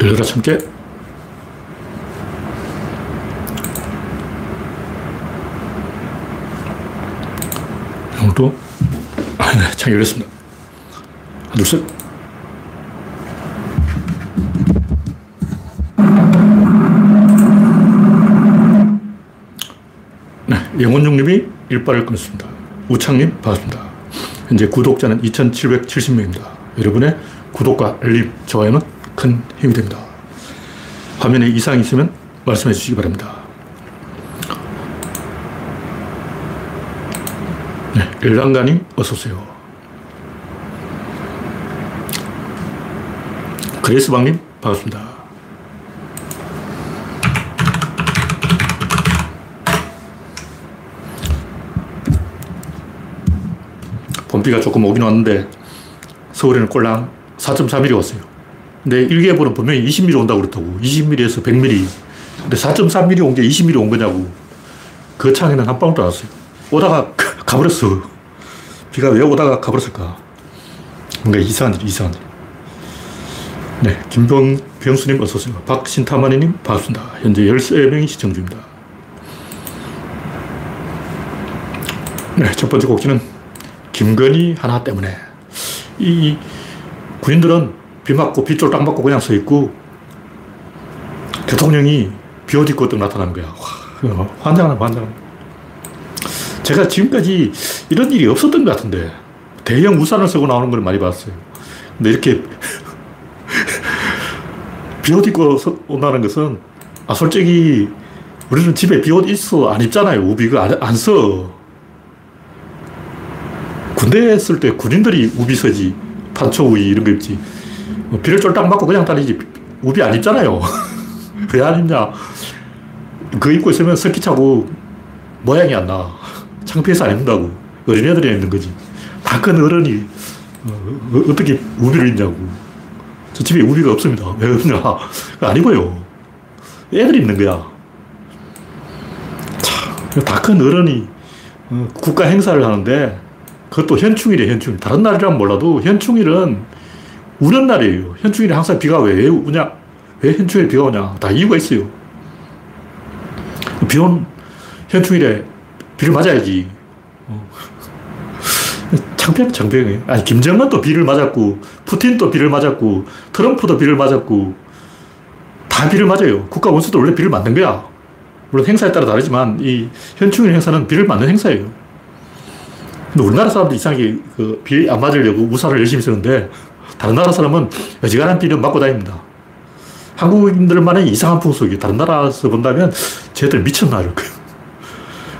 열려라 참깨. 오늘도 아, 네, 창 열렸습니다. 하나, 둘, 셋. 네, 영원중님이 일발을 끊었습니다. 우창님, 반갑습니다. 현재 구독자는 2,770명입니다. 여러분의 구독과 알림, 좋아요는 큰 힘이 됩니다. 화면에 이상이 있으면 말씀해 주시기 바랍니다. 네, 일랑가님, 어서오세요. 그레이스방님, 반갑습니다. 봄비가 조금 오긴 왔는데 서울에는 꼴랑 4.3mm 왔어요. 근데 일기예보는 분명히 20mm 온다고 그랬다고. 20mm에서 100mm. 근데 4.3mm 온 게 20mm 온 거냐고. 그 창에는 한 방울도 안 왔어요. 오다가 가버렸어. 비가 왜 오다가 가버렸을까? 뭔가 이상한 일, 이상한 일. 네, 김병, 병수님 어서오세요. 박신타마니님 반갑습니다. 현재 13명이 시청 중입니다. 네, 첫 번째 곡지는 김건희 하나 때문에. 이 군인들은 비 맞고 빗줄 딱 맞고 그냥 서 있고 대통령이 비옷 입고 딱 나타나는 거야. 와, 환장하네, 환장 제가 지금까지 이런 일이 없었던 것 같은데 대형 우산을 쓰고 나오는 걸 많이 봤어요. 근데 이렇게 비옷 입고 온다는 것은 아 솔직히 우리는 집에 비옷 있어 안 입잖아요. 우비 그 안, 안 써. 군대에 있을 때 군인들이 우비 서지 판초우이 이런 거 입지. 뭐 비를 쫄딱 맞고 그냥 다니지 우비 안 입잖아요. 왜 안 입냐? 그거 입고 있으면 석기 차고 모양이 안 나. 창피해서 안 입는다고. 어린애들이 입는 거지. 다 큰 어른이 어, 떻게 우비를 입냐고. 저 집에 우비가 없습니다. 왜 없냐? 안 입어요. 애들이 입는 거야. 다 큰 어른이 어, 국가 행사를 하는데 그것도 현충일이에요, 현충일. 다른 날이라면 몰라도 현충일은 우는 날이에요. 현충일에 항상 비가 왜 오냐? 왜 현충일에 비가 오냐? 다 이유가 있어요. 비 온 현충일에 비를 맞아야지. 어. 창피한 창피해. 아니, 김정은도 비를 맞았고, 푸틴도 비를 맞았고, 트럼프도 비를 맞았고, 다 비를 맞아요. 국가 원수도 원래 비를 맞는 거야. 물론 행사에 따라 다르지만, 이 현충일 행사는 비를 맞는 행사예요. 근데 우리나라 사람들 이상하게 그 비 안 맞으려고 우산을 열심히 쓰는데, 다른 나라 사람은 어지간한 비는 맞고 다닙니다. 한국인들만의 이상한 풍속이 다른 나라에서 본다면 쟤들 미쳤나 이럴 거예요.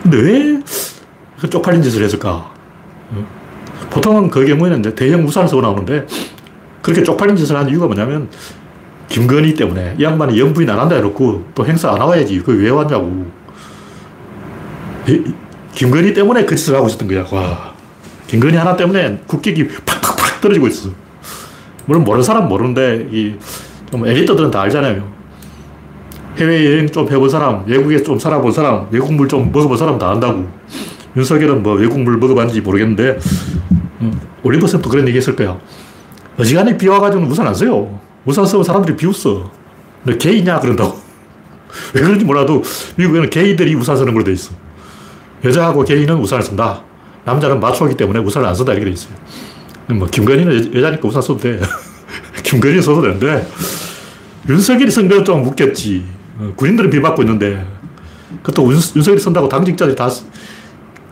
근데 왜 그 쪽팔린 짓을 했을까? 보통은 그 경우에는 대형 우산을 쓰고 나오는데 그렇게 쪽팔린 짓을 한 이유가 뭐냐면 김건희 때문에 이 양반이 영부인 안 한다 해놓고 또 행사 안 나와야지. 그게 왜 왔냐고. 김건희 때문에 그 짓을 하고 있었던 거야. 와. 김건희 하나 때문에 국격이 팍팍팍 떨어지고 있어. 물론 모르는 사람 모르는데 이좀 엘리트들은 다 알잖아요. 해외여행 좀 해본 사람, 외국에 좀 살아본 사람, 외국 물 좀 먹어본 사람 다 안다고. 윤석열은 뭐 외국 물 먹어봤는지 모르겠는데, 음, 올리버스도 그런 얘기 했을 거야. 어지간히 비 와가지고는 우산 안 써요. 우산 쓰면 사람들이 비웃어. 너 게이냐? 그런다고. 왜 그런지 몰라도 미국에는 게이들이 우산 쓰는 걸로 돼 있어. 여자하고 게이는 우산을 쓴다. 남자는 마초이기 때문에 우산을 안 쓴다. 이렇게 돼 있어요. 뭐, 김건희는 여, 자니까 우산 써도 돼. 김건희 써도 되는데, 윤석열이 쓴 거는 좀 웃겼지. 어, 군인들은 비 맞고 있는데, 그것도 윤, 석열이 쓴다고 당직자들이 다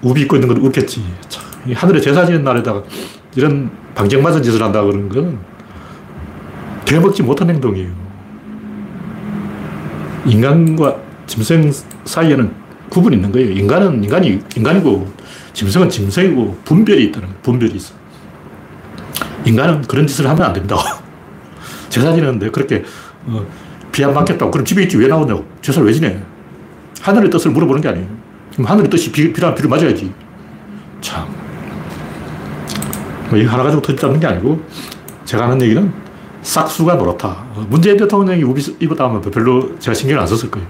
우비 입고 있는 건 웃겼지. 참, 하늘에 제사 지는 날에다가 이런 방정맞은 짓을 한다 그러는 건 되먹지 못한 행동이에요. 인간과 짐승 사이에는 구분이 있는 거예요. 인간은 인간이, 인간이고, 짐승은 짐승이고, 분별이 있다는 거예요. 분별이 있어. 인간은 그런 짓을 하면 안 됩니다. 제사 지는데 그렇게 어, 비안 맞겠다고. 그럼 집에 있지 왜 나오냐고. 제사를 왜 지내? 하늘의 뜻을 물어보는 게 아니에요. 그럼 하늘의 뜻이 비, 비란 비를 맞아야지. 참. 뭐 이거 하나 가지고 터졌다는 게 아니고 제가 하는 얘기는 싹수가 노랗다. 어, 문재인 대통령이 우비 입었다 하면 별로 제가 신경을 안 썼을 거예요.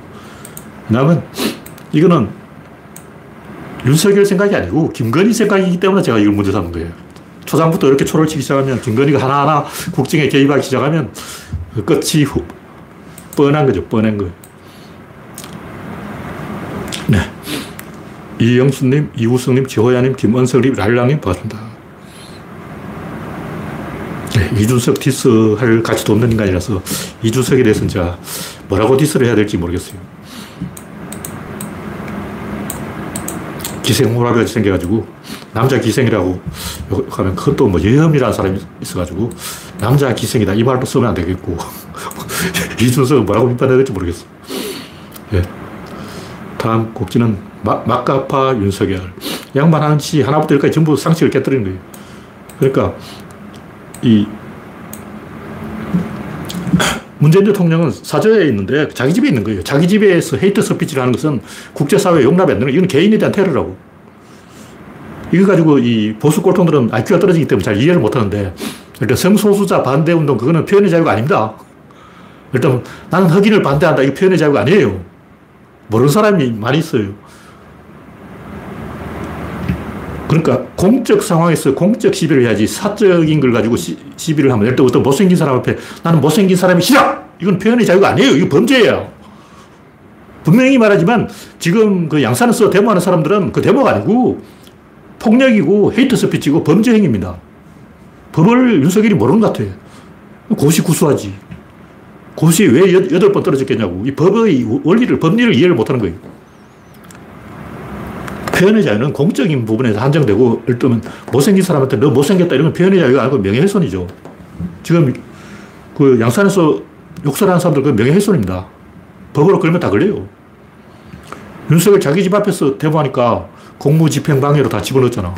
왜냐하면 이거는 윤석열 생각이 아니고 김건희 생각이기 때문에 제가 이걸 문제 삼는 거예요. 초장부터 이렇게 초를 치기 시작하면 김건희가 하나하나 국정에 개입하기 시작하면 그 끝이 뻔한 거죠. 뻔한 거. 네. 이영수님, 이우성님, 지호야님, 김은석님, 랄랑님 반갑습니다. 네, 이준석 디스 할 가치도 없는 인간이라서 이준석에 대해서는 제가 뭐라고 디스를 해야 될지 모르겠어요. 기생호라같이 생겨가지고 남자 기생이라고 하면 그것도 뭐 여혐이라는 사람이 있어가지고 남자 기생이다 이 말도 쓰면 안 되겠고 이준석은 뭐라고 비판해야 될지 모르겠어. 예. 다음 곡지는 마, 막가파 윤석열. 양반 지 하나부터 열까지 전부 상식을 깨뜨리는 거예요. 그러니까 이 문재인 대통령은 사저에 있는데 자기 집에 있는 거예요. 자기 집에서 헤이트 스피치를 하는 것은 국제사회에 용납이 안 되는 거예요. 이건 개인에 대한 테러라고. 이거 가지고 이 보수 꼴통들은 IQ가 떨어지기 때문에 잘 이해를 못 하는데 일단 성소수자 반대 운동 그거는 표현의 자유가 아닙니다. 일단 나는 흑인을 반대한다. 이거 표현의 자유가 아니에요. 모르는 사람이 많이 있어요. 그러니까 공적 상황에서 공적 시비를 해야지 사적인 걸 가지고 시, 비를 하면 예를 들어 어떤 못생긴 사람 앞에 나는 못생긴 사람이 싫어! 이건 표현의 자유가 아니에요. 이거 범죄예요. 분명히 말하지만 지금 그 양산에서 데모하는 사람들은 그 데모가 아니고 폭력이고 헤이트 스피치고 범죄 행위입니다. 법을 윤석열이 모르는 것 같아요. 고시 구수하지. 고시 왜 여덟 번 떨어졌겠냐고. 이 법의 원리를, 법리를 이해를 못하는 거예요. 표현의 자유는 공적인 부분에서 한정되고, 예를 들면 못생긴 사람한테 너 못생겼다 이런 건 표현의 자유가 아니고 명예훼손이죠. 지금 그 양산에서 욕설하는 사람들 그 명예훼손입니다. 법으로 걸면 다 걸려요. 윤석열 자기 집 앞에서 데모하니까 공무집행방해로 다 집어넣었잖아.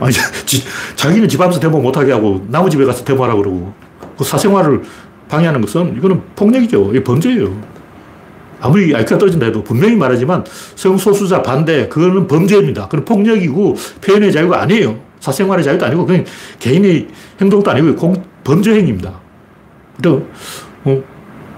아니, 지, 자기는 집 앞에서 데모 못하게 하고 나무 집에 가서 데모하라고 그러고 그 사생활을 방해하는 것은 이거는 폭력이죠. 이게 범죄예요. 아무리 IQ가 떨어진다 해도 분명히 말하지만 성소수자 반대, 그거는 범죄입니다. 그건 폭력이고 표현의 자유가 아니에요. 사생활의 자유도 아니고 그냥 개인의 행동도 아니고 공, 범죄 행위입니다. 그러니까 어,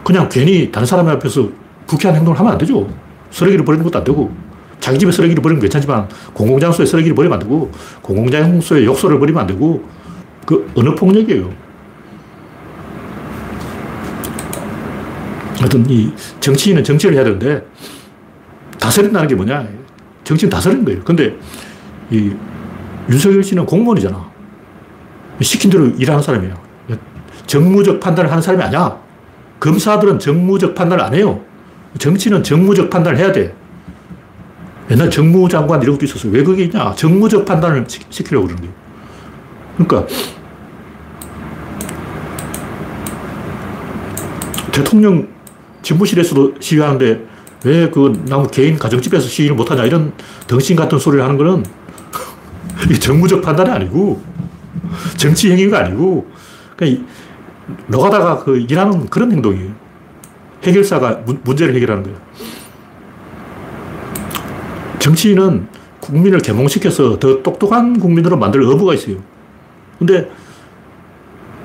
그냥 괜히 다른 사람 앞에서 불쾌한 행동을 하면 안 되죠. 쓰레기를 버리는 것도 안 되고 자기 집에 쓰레기를 버리면 괜찮지만 공공장소에 쓰레기를 버리면 안 되고 공공장소에 욕설을 버리면 안 되고 그 어느 폭력이에요. 하여튼 이 정치인은 정치를 해야 되는데 다스린다는 게 뭐냐. 정치는 다스리는 거예요. 근데 이 윤석열 씨는 공무원이잖아. 시킨 대로 일하는 사람이에요. 정무적 판단을 하는 사람이 아니야. 검사들은 정무적 판단을 안 해요. 정치는 정무적 판단을 해야 돼. 옛날 정무장관 이런 것도 있었어요. 왜 그게 있냐? 정무적 판단을 시키려고 그러는 거예요. 그러니까 대통령 집무실에서도 시위하는데 왜 그 나무 개인 가정집에서 시위를 못하냐 이런 덩신 같은 소리를 하는 거는 이게 정무적 판단이 아니고 정치 행위가 아니고 그냥 노가다가 그 일하는 그런 행동이에요. 해결사가 문제를 해결하는 거예요. 정치인은 국민을 개몽시켜서 더 똑똑한 국민으로 만들 의무가 있어요. 근데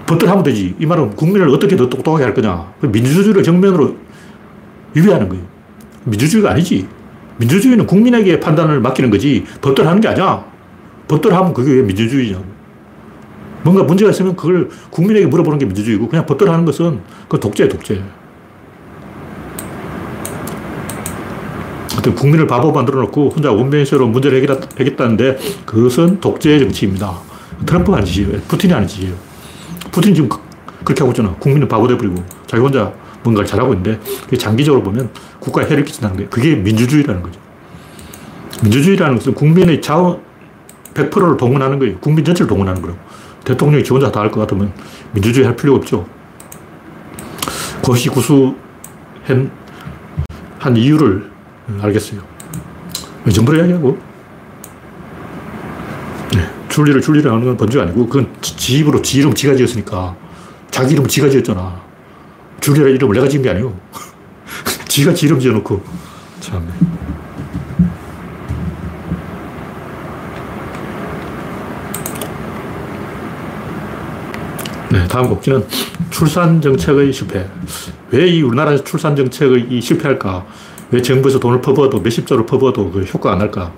법대로 하면 되지. 이 말은 국민을 어떻게 더 똑똑하게 할 거냐. 민주주의를 정면으로 위배하는 거예요. 민주주의가 아니지. 민주주의는 국민에게 판단을 맡기는 거지 법대로 하는 게 아니야. 법대로 하면 그게 왜 민주주의냐고. 뭔가 문제가 있으면 그걸 국민에게 물어보는 게 민주주의고 그냥 법대로 하는 것은 그 독재야, 독재. 하여튼 국민을 바보 만들어 놓고 혼자 원맨쇼로 문제를 해결하겠다는데 그것은 독재 정치입니다. 트럼프가 짓이에요. 푸틴이 짓이에요. 푸틴이 지금 그, 그렇게 하고 있잖아. 국민을 바보 돼버리고 자기 혼자 뭔가를 잘하고 있는데 장기적으로 보면 국가에 해를 끼친다는 거예요. 그게 민주주의라는 거죠. 민주주의라는 것은 국민의 자원 100%를 동원하는 거예요. 국민 전체를 동원하는 거라고. 대통령이 지 혼자 다 할 것 같으면 민주주의 할 필요가 없죠. 고시 구수한 한 이유를 알겠어요. 왜 정부를 이야기하고? 네. 줄리를 줄리를 하는 건 범죄가 아니고 그건 지 입으로 지 이름 지가 지었으니까 자기 이름 지가 지었잖아. 줄리라는 이름을 내가 지은 게 아니고 지가 지 이름 지어놓고 참. 네, 다음 곡지는 출산 정책의 실패. 왜 이 우리나라 출산 정책의 실패할까? 왜 정부에서 돈을 퍼부어도 몇십조를 퍼부어도 그 효과가 안 날까?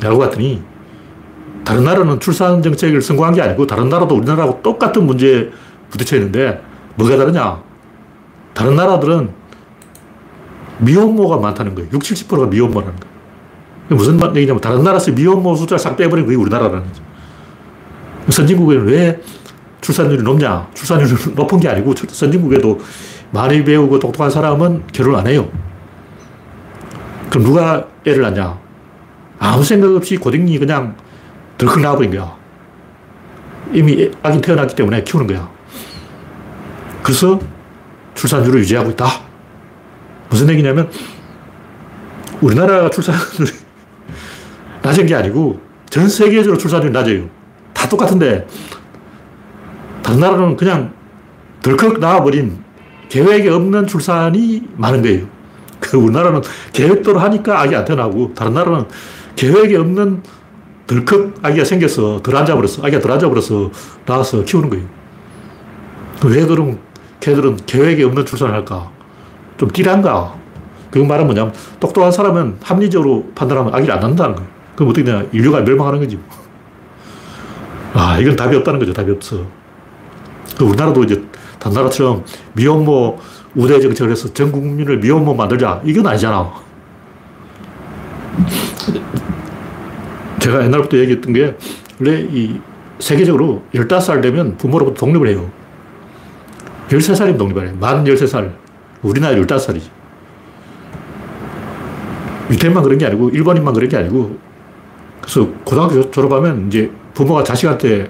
라고 봤더니 다른 나라는 출산 정책을 성공한 게 아니고 다른 나라도 우리나라하고 똑같은 문제에 부딪혀 있는데 뭐가 다르냐? 다른 나라들은 미혼모가 많다는 거예요. 60, 70%가 미혼모라는 거예요. 무슨 얘기냐면 다른 나라에서 미혼모 숫자를 싹 빼버린 그게 우리나라라는 거죠. 선진국에는 왜 출산율이 높냐? 출산율이 높은 게 아니고 선진국에도 많이 배우고 똑똑한 사람은 결혼 안 해요. 그럼 누가 애를 낳냐? 아무 생각 없이 고딩이 그냥 덜컥 나와버린 거야. 이미 아기 태어났기 때문에 키우는 거야. 그래서 출산율을 유지하고 있다. 무슨 얘기냐면 우리나라 출산율이 낮은 게 아니고 전 세계적으로 출산율이 낮아요. 다 똑같은데 다른 나라는 그냥 덜컥 나와버린 계획이 없는 출산이 많은 거예요. 그 우리나라는 계획대로 하니까 아기 안 태어나고 다른 나라는 계획이 없는 덜컥 아기가 생겨서 덜 앉아버렸어. 아기가 덜 앉아버려서 나와서 키우는 거예요. 왜 그럼 걔들은 계획이 없는 출산을 할까? 좀 띠란가? 그 말은 뭐냐면 똑똑한 사람은 합리적으로 판단하면 아기를 안 낳는다는 거예요. 그럼 어떻게 되냐? 인류가 멸망하는 거지. 아, 이건 답이 없다는 거죠. 답이 없어. 그 우리나라도 이제 다른 나라처럼 미혼모 우대 정책을 해서 전 국민을 미혼모 만들자. 이건 아니잖아. 제가 옛날부터 얘기했던 게 원래 이 세계적으로 15살 되면 부모로부터 독립을 해요. 13살이면 독립을 해요. 만 13살. 우리나라 15살이지. 유태인만 그런 게 아니고 일본인만 그런 게 아니고 그래서 고등학교 졸업하면 이제 부모가 자식한테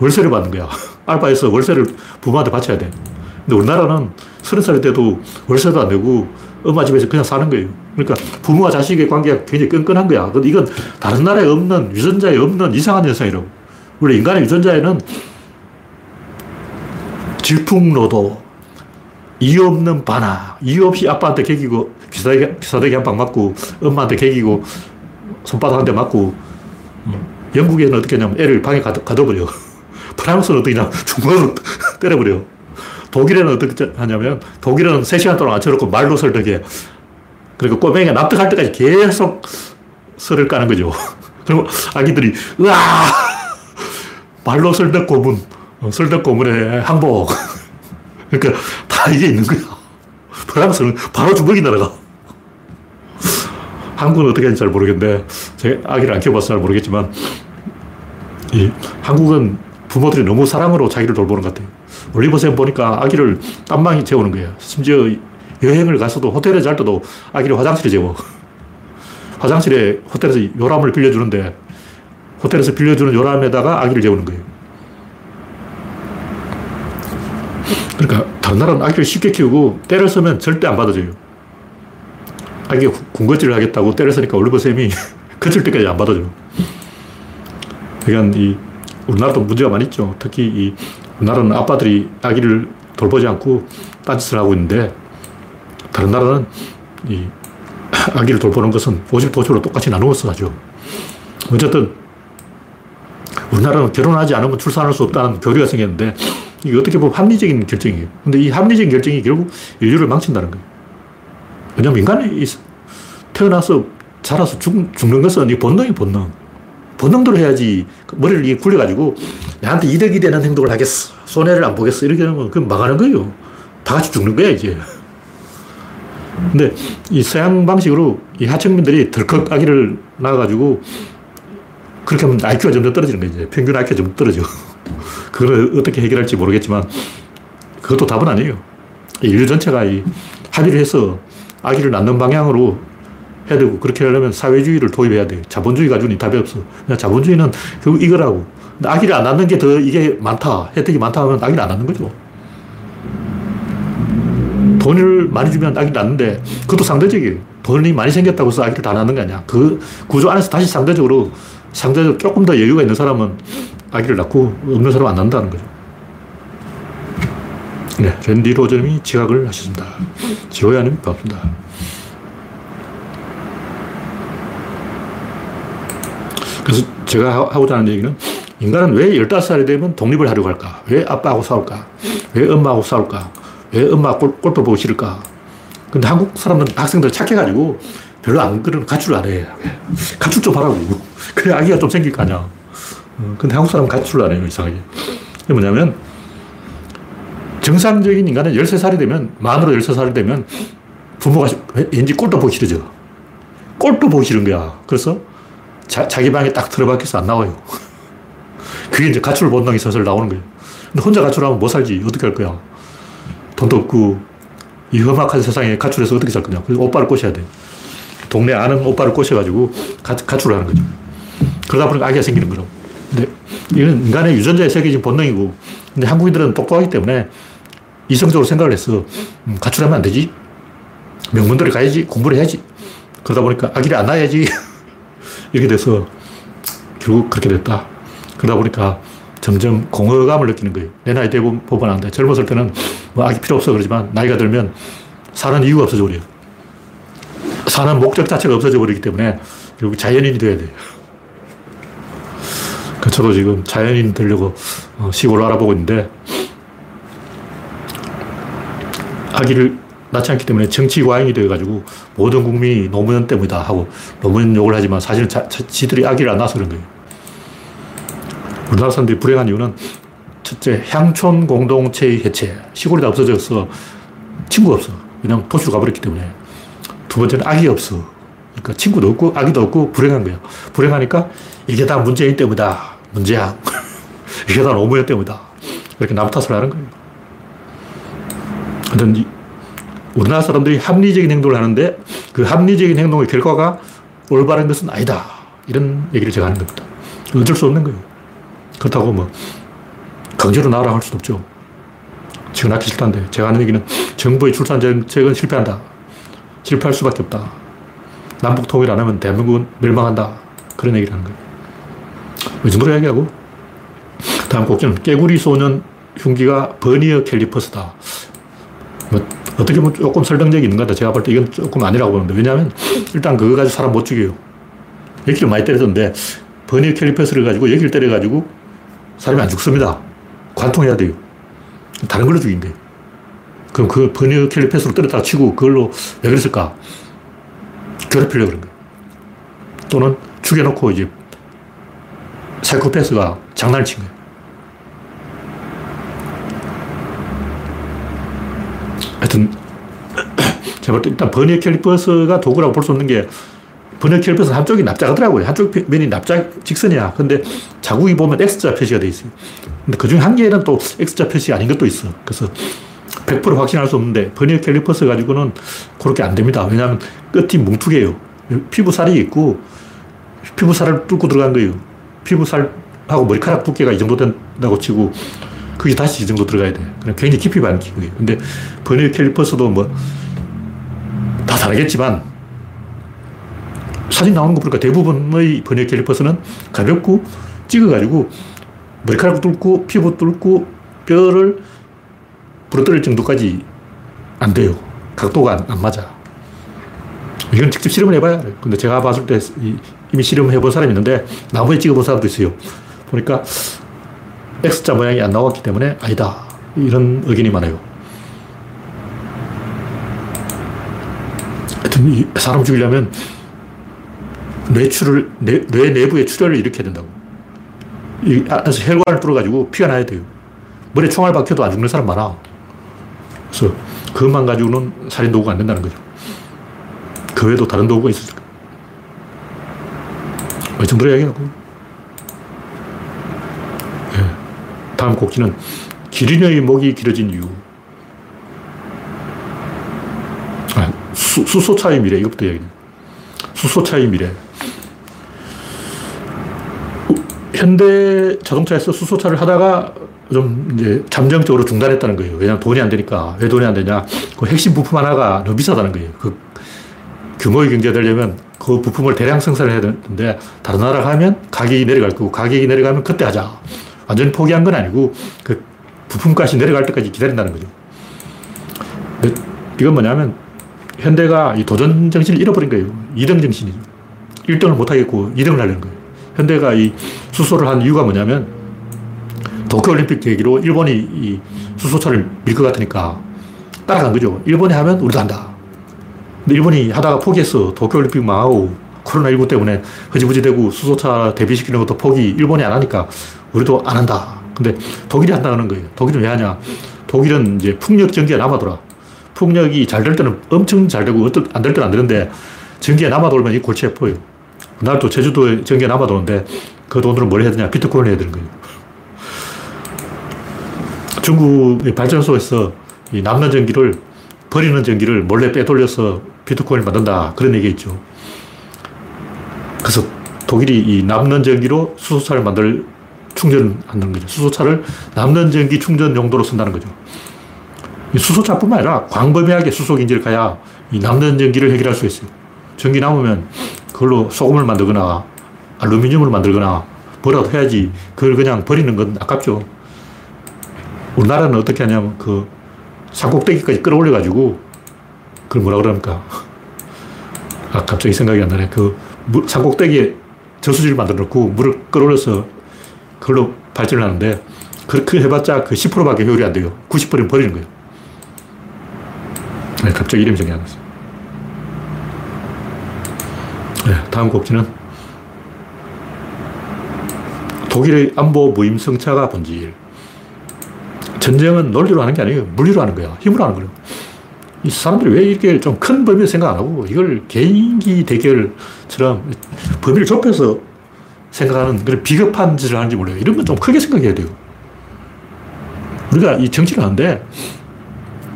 월세를 받는 거야. 알바해서 월세를 부모한테 바쳐야 돼. 근데 우리나라는 서른 살 때도 월세도 안 내고 엄마 집에서 그냥 사는 거예요. 그러니까 부모와 자식의 관계가 굉장히 끈끈한 거야. 근데 이건 다른 나라에 없는, 유전자에 없는 이상한 현상이라고. 원래 인간의 유전자에는 질풍노도, 이유 없는 반항, 이유 없이 아빠한테 개기고, 기사대기, 기사대기 한 방 맞고, 엄마한테 개기고, 손바닥 한 대 맞고, 영국에는 어떻게 하냐면 애를 방에 가둬, 가둬버려. 프랑스는 어떻게 하냐면 중간으로 때려버려. 독일에는 어떻게 하냐면 독일은 3시간 동안 앉혀놓고 말로 설득해. 그리고 꼬맹이가 납득할 때까지 계속 설을 까는 거죠. 그리고 아기들이 으아 말로 설득 고문 어, 설득 고문의 항복 그러니까 다 이게 있는 거야. 프랑스는 바로 주먹이 날아가. 한국은 어떻게 하는지 잘 모르겠는데 제가 아기를 안 키워봐서 잘 모르겠지만 이 한국은 부모들이 너무 사랑으로 자기를 돌보는 것 같아요. 올리버쌤 보니까 아기를 땀망이 재우는 거예요. 심지어 여행을 가서도 호텔에 잘 때도 아기를 화장실에 재워. 화장실에 호텔에서 요람을 빌려주는데 호텔에서 빌려주는 요람에다가 아기를 재우는 거예요. 그러니까 다른 나라는 아기를 쉽게 키우고 때를 쓰면 절대 안 받아줘요. 아기가 군것질을 하겠다고 때를 쓰니까 올리버쌤이 거칠 때까지 안 받아줘요. 그러니까 이 우리나라도 문제가 많이 있죠. 특히 이 나라는 아빠들이 아기를 돌보지 않고 딴짓을 하고 있는데 다른 나라는 이 아기를 돌보는 것은 50도으로 똑같이 나누어서 하죠. 어쨌든 우리나라는 결혼하지 않으면 출산할 수 없다는 교리가 생겼는데 이게 어떻게 보면 합리적인 결정이에요. 근데 이 합리적인 결정이 결국 인류를 망친다는 거예요. 왜냐면 인간이 태어나서 자라서 죽, 는 것은 이 본능이 본능. 본능대로 해야지 머리를 이게 굴려가지고 나한테 이득이 되는 행동을 하겠어. 손해를 안 보겠어. 이렇게 하면 그건 망하는 거예요. 다 같이 죽는 거야, 이제. 근데 이 서양 방식으로 이 하층민들이 덜컥 아기를 낳아가지고 그렇게 하면 IQ가 점점 떨어지는 거예요. 평균 IQ가 좀 떨어져. 그걸 어떻게 해결할지 모르겠지만 그것도 답은 아니에요. 인류 전체가 이 합의를 해서 아기를 낳는 방향으로 해야 되고 그렇게 하려면 사회주의를 도입해야 돼. 자본주의 가지고는 답이 없어. 그냥 자본주의는 결국 이거라고. 아기를 안 낳는 게 더 이게 많다. 혜택이 많다 하면 아기를 안 낳는 거죠. 돈을 많이 주면 아기를 낳는데 그것도 상대적이에요. 돈이 많이 생겼다고 해서 아기를 다 낳는 거 아니야. 그 구조 안에서 다시 상대적으로 상대적으로 조금 더 여유가 있는 사람은 아기를 낳고 없는 사람은 안 낳는다는 거죠. 네, 랜디 로저님이 지각을 하셨습니다. 지호야님 반갑습니다. 그래서 제가 하고자 하는 얘기는 인간은 왜 15살이 되면 독립을 하려고 할까? 왜 아빠하고 싸울까? 왜 엄마하고 싸울까? 왜 엄마 골, 골프 보고 싫을까? 근데 한국 사람들은 학생들 착해가지고 별로 안 그런 가출 안 해. 가출 좀 하라고. 그래 아기가 좀 생길 거 아니야. 어, 근데 한국 사람은 가출을 안 해요, 이상하게. 이게 뭐냐면 정상적인 인간은 13살이 되면, 만으로 13살이 되면 부모가 왠지 꼴도 보기 싫어져. 꼴도 보기 싫은 거야. 그래서 자, 기 방에 딱 들어박혀서 안 나와요. 그게 이제 가출 본능이 슬슬 나오는 거예요. 근데 혼자 가출하면 못 살지. 어떻게 할 거야. 돈도 없고, 이 험악한 세상에 가출해서 어떻게 살 거냐. 그래서 오빠를 꼬셔야 돼. 동네 아는 오빠를 꼬셔가지고 가, 가출을 하는 거죠. 그러다 보니까 아기가 생기는 거라고. 근데 이건 인간의 유전자에 새겨진 본능이고, 근데 한국인들은 똑똑하기 때문에 이성적으로 생각을 했어. 음, 가출하면 안 되지. 명문대를 가야지. 공부를 해야지. 그러다 보니까 아기를 안 낳아야지. 이렇게 돼서 결국 그렇게 됐다. 그러다 보니까 점점 공허감을 느끼는 거예요. 내 나이 때 보면 안 돼. 젊었을 때는 뭐 아기 필요 없어 그러지만 나이가 들면 사는 이유가 없어져 버려요. 사는 목적 자체가 없어져 버리기 때문에 결국 자연인이 돼야 돼요. 그 저도 지금 자연인 되려고 어, 시골을 알아보고 있는데 아기를 낳지 않기 때문에 정치 과잉이 되어가지고 모든 국민이 노무현 때문이다 하고 노무현 욕을 하지만 사실은 자, 지들이 아기를 안 낳아서 그런 거예요. 우리나라 사람들이 불행한 이유는 첫째, 향촌 공동체의 해체. 시골이 다 없어져서 친구가 없어. 그냥 도시로 가버렸기 때문에. 두 번째는 악이 없어. 그러니까 친구도 없고 아기도 없고 불행한 거예요. 불행하니까 이게 다 문재인 때문이다. 문재양. 이게 다 노무현 때문이다. 이렇게 남 탓을 하는 거예요. 하여튼 우리나라 사람들이 합리적인 행동을 하는데 그 합리적인 행동의 결과가 올바른 것은 아니다. 이런 얘기를 제가 하는 겁니다. 어쩔 수 없는 거예요. 그렇다고 뭐 강제로 나라 할 수도 없죠. 지금 낳기 싫다는데 제가 하는 얘기는 정부의 출산 정책은 실패한다. 실패할 수밖에 없다. 남북 통일 안 하면 대한민국은 멸망한다. 그런 얘기를 하는 거예요. 이 정도로 얘기하고 다음 곡지는 깨구리 소년 흉기가 버니어 캘리퍼스다. 뭐 어떻게 보면 조금 설득력이 있는 것 같아. 제가 볼 때 이건 조금 아니라고 보는데. 왜냐하면 일단 그거 가지고 사람 못 죽여요. 여기를 많이 때렸는데 버니 캘리퍼스를 가지고 여기를 때려가지고 사람이 안 죽습니다. 관통해야 돼요. 다른 걸로 죽인 거예요. 그럼 그 버니 캘리퍼스로 때렸다가 치고 그걸로 왜 그랬을까? 괴롭히려고 그런 거예요. 또는 죽여놓고 이제 사이코패스가 장난을 친 거예요. 하여튼, 제가 볼때 일단 버니어 캘리퍼스가 도구라고 볼 수 없는 게 버니어 캘리퍼스 한쪽이 납작하더라고요. 한쪽 면이 납작 직선이야. 근데 자국이 보면 X자 표시가 돼 있어요. 근데 그 중에 한 개는 또 X자 표시 아닌 것도 있어. 그래서 100% 확신할 수 없는데 버니어 캘리퍼스 가지고는 그렇게 안 됩니다. 왜냐하면 끝이 뭉툭해요. 피부살이 있고 피부살을 뚫고 들어간 거예요. 피부살하고 머리카락 두께가 이 정도 된다고 치고 그게 다시 이 정도 들어가야 돼. 그럼 굉장히 깊이 박힌 거예요. 근데 버니 캘리퍼스도 뭐, 다 다르겠지만, 사진 나오는 거 보니까 대부분의 버니 캘리퍼스는 가볍고 찍어가지고 머리카락 뚫고 피부 뚫고 뼈를 부러뜨릴 정도까지 안 돼요. 각도가 안, 안 맞아. 이건 직접 실험을 해봐야 돼. 근데 제가 봤을 때 이미 실험해 본 사람이 있는데 나무에 찍어 본 사람도 있어요. 보니까 X자 모양이 안 나왔기 때문에 아니다. 이런 의견이 많아요. 하여튼 사람 죽이려면 뇌출을, 뇌, 뇌 내부에 출혈을 일으켜야 된다고. 이 안에서 혈관을 뚫어가지고 피가 나야 돼요. 머리에 총알 박혀도 안 죽는 사람 많아. 그래서 그것만 가지고는 살인 도구가 안 된다는 거죠. 그 외에도 다른 도구가 있을 거예요. 이 정도로 이야기하고. 다음 곡지는 기린의 목이 길어진 이유. 아, 수, 수소차의 미래. 이것부터 얘기해. 수소차의 미래. 현대 자동차에서 수소차를 하다가 좀 이제 잠정적으로 중단했다는 거예요. 왜냐하면 돈이 안 되니까. 왜 돈이 안 되냐? 그 핵심 부품 하나가 너무 비싸다는 거예요. 그 규모의 경제가 되려면 그 부품을 대량 생산을 해야 되는데 다른 나라 가면 가격이 내려갈 거고 가격이 내려가면 그때 하자. 완전히 포기한 건 아니고 그 부품값이 내려갈 때까지 기다린다는 거죠. 이건 뭐냐면 현대가 이 도전 정신을 잃어버린 거예요. 2등 정신이죠. 1등을 못하겠고 2등을 하려는 거예요. 현대가 이 수소를 한 이유가 뭐냐면 도쿄올림픽 계기로 일본이 이 수소차를 밀 것 같으니까 따라간 거죠. 일본이 하면 우리도 한다. 근데 일본이 하다가 포기했어. 도쿄올림픽 망하고 코로나19 때문에 흐지부지 되고 수소차 대비시키는 것도 포기 일본이 안 하니까 우리도 안 한다. 근데 독일이 한다는 거예요. 독일은 왜 하냐? 독일은 이제 풍력 전기가 남아돌아. 풍력이 잘 될 때는 엄청 잘 되고 안 될 때는 안 되는데 전기가 남아돌면 이 골치 아파요. 날도 제주도에 전기가 남아도는데 그 돈으로 뭘 해야 되냐? 비트코인 해야 되는 거예요. 중국의 발전소에서 이 남는 전기를 버리는 전기를 몰래 빼돌려서 비트코인을 만든다. 그런 얘기 있죠. 그래서 독일이 이 남는 전기로 수소차를 만들 충전하는 거죠. 수소차를 남는 전기 충전 용도로 쓴다는 거죠. 수소차뿐만 아니라 광범위하게 수소기인지를 가야 이 남는 전기를 해결할 수 있어요. 전기 남으면 그걸로 소금을 만들거나 알루미늄을 만들거나 뭐라도 해야지 그걸 그냥 버리는 건 아깝죠. 우리나라는 어떻게 하냐면 그 산꼭대기까지 끌어올려가지고 그걸 뭐라 그럽니까? 아, 갑자기 생각이 안 나네. 그 산꼭대기에 저수지를 만들어 놓고 물을 끌어올려서 그걸로 발전을 하는데 그렇게 해봤자 그 10%밖에 효율이 안 돼요. 90%는 버리는 거예요. 네, 갑자기 이름이 생각이 안 났어요. 네, 다음 곡지는 독일의 안보 무임승차가 본질. 전쟁은 논리로 하는 게 아니에요. 물리로 하는 거야. 힘으로 하는 거예요. 이 사람들이 왜 이렇게 좀 큰 범위를 생각 안 하고 이걸 개인기 대결처럼 범위를 좁혀서 생각하는 그런 비겁한 짓을 하는지 몰라요. 이런 건 좀 크게 생각해야 돼요. 우리가 이 정치를 하는데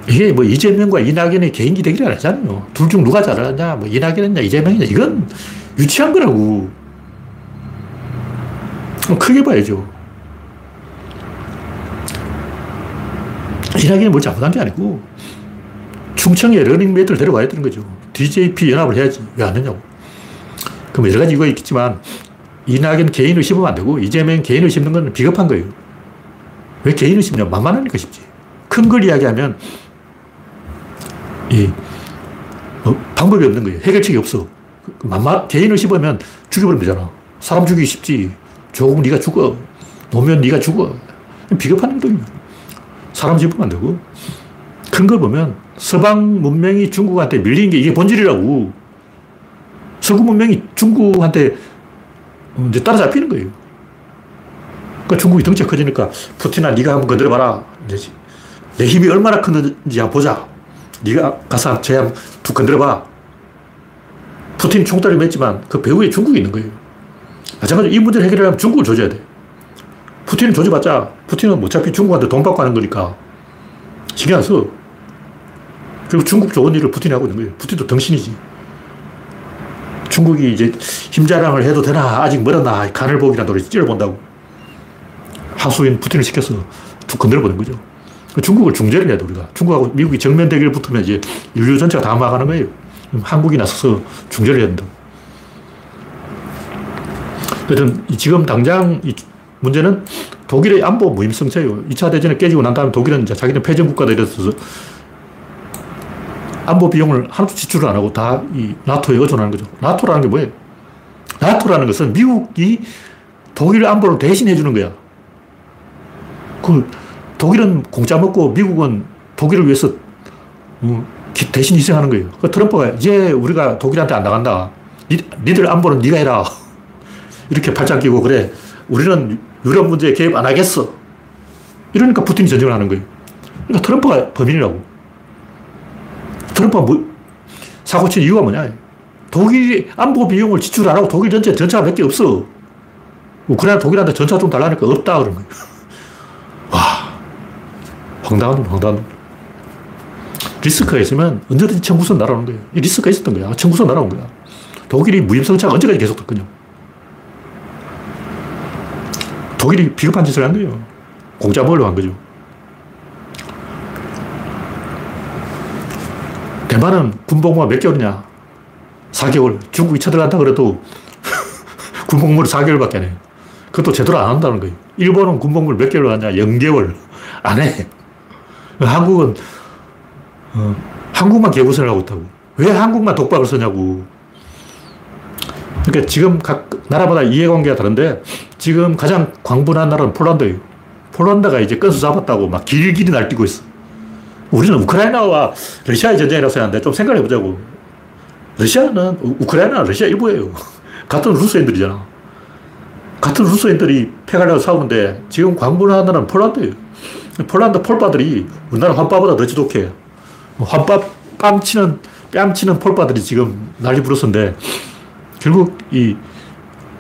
이게 뭐 이재명과 이낙연의 개인기 대결이 아니잖아요. 둘 중 누가 잘하냐, 뭐 이낙연이냐, 이재명이냐, 이건 유치한 거라고. 크게 봐야죠. 이낙연이 뭘 잘못한 게 아니고, 충청에 러닝메이트를 데려와야 되는 거죠. DJP 연합을 해야지. 왜 안 하냐고. 그럼 여러 가지 이유가 있겠지만, 이낙연 개인을 씹으면 안 되고, 이재명 개인을 씹는 건 비겁한 거예요. 왜 개인을 씹냐? 만만하니까 씹지. 큰 걸 이야기하면, 이, 어, 방법이 없는 거예요. 해결책이 없어. 만만, 개인을 씹으면 죽여버리면 되잖아. 사람 죽이기 쉽지. 조국 네가 죽어. 노면 네가 죽어. 비겁한 행동이야. 사람 씹으면 안 되고. 큰 걸 보면 서방 문명이 중국한테 밀린 게 이게 본질이라고. 서구 문명이 중국한테 이제 따라잡히는 거예요. 그러니까 중국이 덩치가 커지니까 푸틴아 네가 한번 건드려봐라. 이제 내 힘이 얼마나 큰지 한번 보자. 네가 가서 쟤툭 건드려봐. 푸틴이 총다리 맺지만 그 배후에 중국이 있는 거예요. 마찬가지로 이 문제를 해결하려면 중국을 조져야 돼. 푸틴을 조져봤자 푸틴은 어차피 중국한테 돈 받고 하는 거니까 신경 안 써. 그리고 중국 좋은 일을 푸틴이 하고 있는 거예요. 푸틴도 덩신이지. 중국이 이제 힘자랑을 해도 되나? 아직 멀었나? 간을 보기란 노래 찔러본다고. 하수인 푸틴을 시켜서 툭 건드려보는 거죠. 중국을 중재를 해야 돼, 우리가. 중국하고 미국이 정면 대결 붙으면 이제 인류 전체가 다 망하는 거예요. 한국이 나서서 중재를 해야 된다. 하여튼 지금 당장 이 문제는 독일의 안보 무임승차예요. 2차 대전에 깨지고 난 다음에 독일은 이제 자기는 패전국가다 이래서 안보 비용을 하나도 지출을 안 하고 다 이 나토에 의존하는 거죠. 나토라는 게 뭐예요? 나토라는 것은 미국이 독일 안보를 대신해 주는 거야. 그 독일은 공짜 먹고 미국은 독일을 위해서 어, 대신 희생하는 거예요. 그 트럼프가 이제 우리가 독일한테 안 나간다. 니, 니들 안보는 네가 해라. 이렇게 팔짱 끼고 그래. 우리는 유럽 문제에 개입 안 하겠어. 이러니까 푸틴이 전쟁을 하는 거예요. 그러니까 트럼프가 범인이라고. 트럼프가 뭐, 사고 친 이유가 뭐냐. 독일 안보 비용을 지출 안 하고 독일 전체 전차가 몇개 없어. 우크라이나 독일한테 전차 좀 달라니까 없다 그런 거예요. 와, 황당한 놈, 황당한 놈. 리스크가 있으면 언제든지 청구선 날아오는 거예요. 이 리스크가 있었던 거야. 청구선 날아온 거야. 독일이 무임승차가 언제까지 계속됐거든요. 독일이 비겁한 짓을 한 거예요. 공짜 먹으려고 한 거죠. 대만은 군복무가 몇 개월이냐? 4개월. 중국이 쳐들어간다 그래도 군복무를 4개월밖에 안 해요. 그것도 제대로 안 한다는 거예요. 일본은 군복무를 몇 개월 하냐? 0개월. 안 해. 한국은, 어, 한국만 개구선을 하고 있다고. 왜 한국만 독박을 쓰냐고. 그러니까 지금 각 나라마다 이해관계가 다른데 지금 가장 광분한 나라는 폴란드예요. 폴란드가 이제 건수 잡았다고 막 길길이 날뛰고 있어. 우리는 우크라이나와 러시아의 전쟁이라고 생각하는데 좀 생각해 보자고. 러시아는, 우크라이나는 러시아 일부예요. 같은 루스인들이잖아. 같은 루스인들이 패가려고 싸우는데 지금 광분한 나라는 폴란드예요. 폴란드 폴바들이 우리나라 환빠보다 더 지독해. 환빠 뺨 치는, 뺨 치는 폴바들이 지금 난리 부르스인데, 결국 이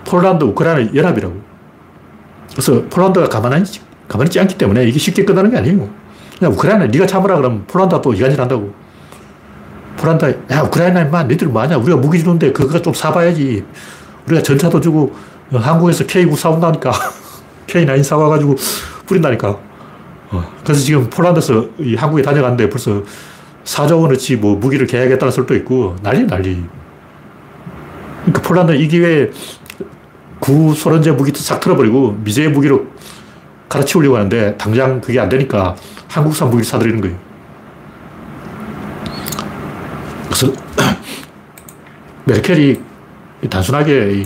폴란드, 우크라이나 연합이라고. 그래서 폴란드가 가만히, 가만히 있지 않기 때문에 이게 쉽게 끝나는 게 아니에요. 그냥 우크라이나 네가 참으라 그러면 폴란드가 또 이간질 한다고. 폴란드, 야, 우크라이나 임마, 너희들 뭐하냐. 우리가 무기 주는데 그거 좀 사봐야지. 우리가 전차도 주고 한국에서 K9 사온다니까. K9 사와가지고 뿌린다니까. 어. 그래서 지금 폴란드에서 이 한국에 다녀갔는데 벌써 4조 원어치 뭐 무기를 계약했다는 설도 있고 난리 난리. 그러니까 폴란드는 이 기회에 구소련제 무기도 싹 틀어버리고 미제 무기로 갈아치우려고 하는데 당장 그게 안 되니까 한국산 무기를 사들이는 거예요. 그래서 메르켈이 단순하게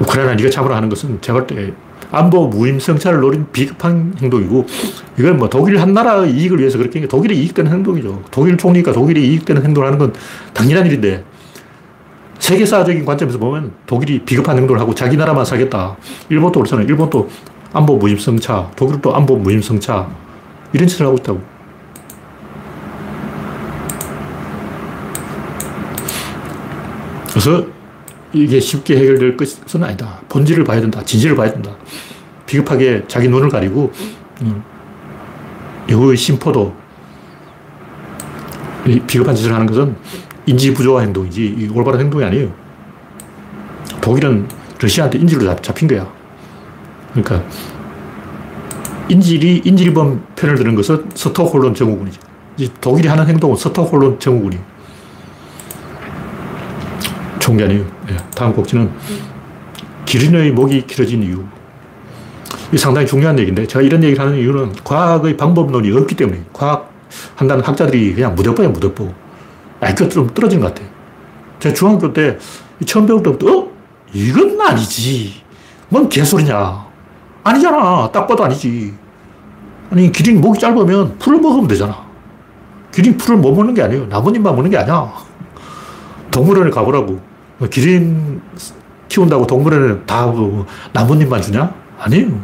우크라이나 네가 참으라 하는 것은 제가 볼때 안보 무임성차를 노린 비급한 행동이고 이건 뭐 독일 한 나라의 이익을 위해서 그렇게 독일이 이익되는 행동이죠. 독일 총리가 독일이 이익되는 행동을 하는 건 당연한 일인데 세계사적인 관점에서 보면 독일이 비겁한 행동을 하고 자기 나라만 살겠다. 일본도 그렇잖아요. 일본도 안보 무임성차, 독일도 안보 무임성차 이런 짓을 하고 있다고. 그래서 이게 쉽게 해결될 것은 아니다. 본질을 봐야 된다. 진실을 봐야 된다. 비겁하게 자기 눈을 가리고 음, 여우의 심포도 비겁한 짓을 하는 것은 인지 부조화 행동이지 올바른 행동이 아니에요. 독일은 러시아한테 인질로 잡힌 거야. 그러니까 인질이 인질범 편을 드는 것은 스톡홀론 증후군이지. 독일이 하는 행동은 스톡홀론 증후군이. 좋은 게 아니에요. 네. 다음 곡지는 기린의 목이 길어진 이유. 이 상당히 중요한 얘기인데 제가 이런 얘기를 하는 이유는 과학의 방법론이 없기 때문에 과학 한다는 학자들이 그냥 무대뽀야 무대뽀. IQ가 좀 떨어진 것 같아요. 제가 중학교 때 처음 배울 때부터 어? 이건 아니지. 뭔 개소리냐. 아니잖아. 딱 봐도 아니지. 아니 기린 목이 짧으면 풀을 먹으면 되잖아. 기린 풀을 못 먹는 게 아니에요. 나뭇잎만 먹는 게 아니야. 동물원에 가보라고. 기린 키운다고 동물원에 다뭐 나뭇잎만 주냐? 아니에요.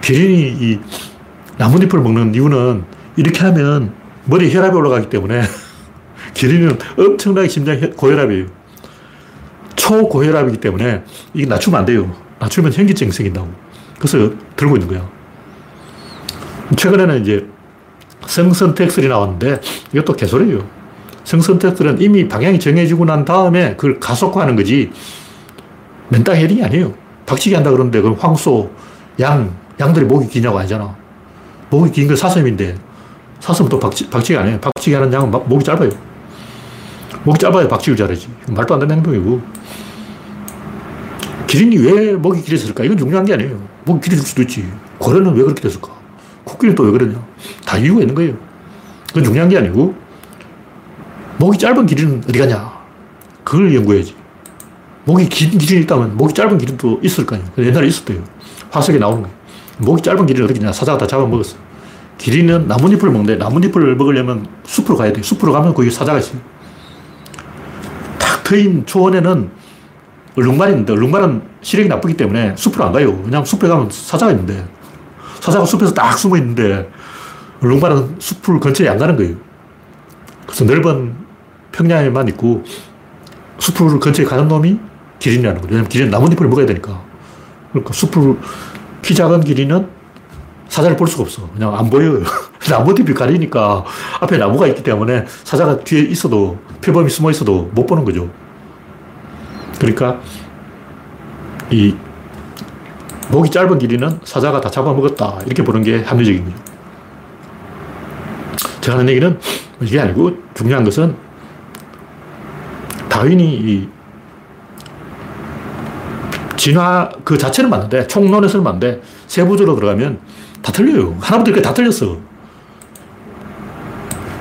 기린이 이 나뭇잎을 먹는 이유는 이렇게 하면 머리 혈압이 올라가기 때문에 기린은 엄청나게 심장 고혈압이에요. 초고혈압이기 때문에 이게 낮추면 안 돼요. 낮추면 현기증 생긴다고. 그래서 들고 있는 거야. 최근에는 이제 성선택설이 나왔는데 이것도 개소리예요. 성선택설은 이미 방향이 정해지고 난 다음에 그걸 가속화하는 거지 맨땅 헤딩이 아니에요. 박치기 한다 그러는데 그 황소, 양, 양들이 목이 기냐고 아니잖아. 목이 긴 건 사슴인데 사슴은 또 박치, 박치기 안 해요. 박치기 하는 양은 목이 짧아요. 목이 짧아야 박치기를 잘하지. 말도 안 되는 행동이고. 기린이 왜 목이 길었을까? 이건 중요한 게 아니에요. 목이 길어질 수도 있지. 고래는 왜 그렇게 됐을까? 코끼리는 또 왜 그러냐? 다 이유가 있는 거예요. 그건 중요한 게 아니고, 목이 짧은 기린은 어디 가냐? 그걸 연구해야지. 목이 긴 기린이 있다면 목이 짧은 기린도 있을 거 아니에요. 옛날에 있었대요. 화석에 나오는 거예요. 목이 짧은 기린이 어디 있냐? 사자가 다 잡아먹었어. 기린은 나뭇잎을 먹는데 나뭇잎을 먹으려면 숲으로 가야 돼. 숲으로 가면 거기 사자가 있어요. 탁 트인 초원에는 얼룩말이 있는데 얼룩말은 시력이 나쁘기 때문에 숲으로 안 가요. 왜냐하면 숲에 가면 사자가 있는데 사자가 숲에서 딱 숨어 있는데 얼룩말은 숲을 근처에 안 가는 거예요. 그래서 넓은 평야에만 있고 숲을 근처에 가는 놈이 기린이라는 거죠. 왜냐면 기린은 나뭇잎을 먹어야 되니까. 그러니까 숲을 키 작은 기린은 사자를 볼 수가 없어. 그냥 안 보여요. 나뭇잎이 가리니까 앞에 나무가 있기 때문에 사자가 뒤에 있어도 표범이 숨어 있어도 못 보는 거죠. 그러니까 이 목이 짧은 길이는 사자가 다 잡아먹었다. 이렇게 보는 게 합리적인 거죠. 제가 하는 얘기는 이게 아니고 중요한 것은 다윈이 이 진화 그 자체는 맞는데 총론에서는 맞는데 세부적으로 들어가면 다 틀려요. 하나부터 이렇게 다 틀렸어.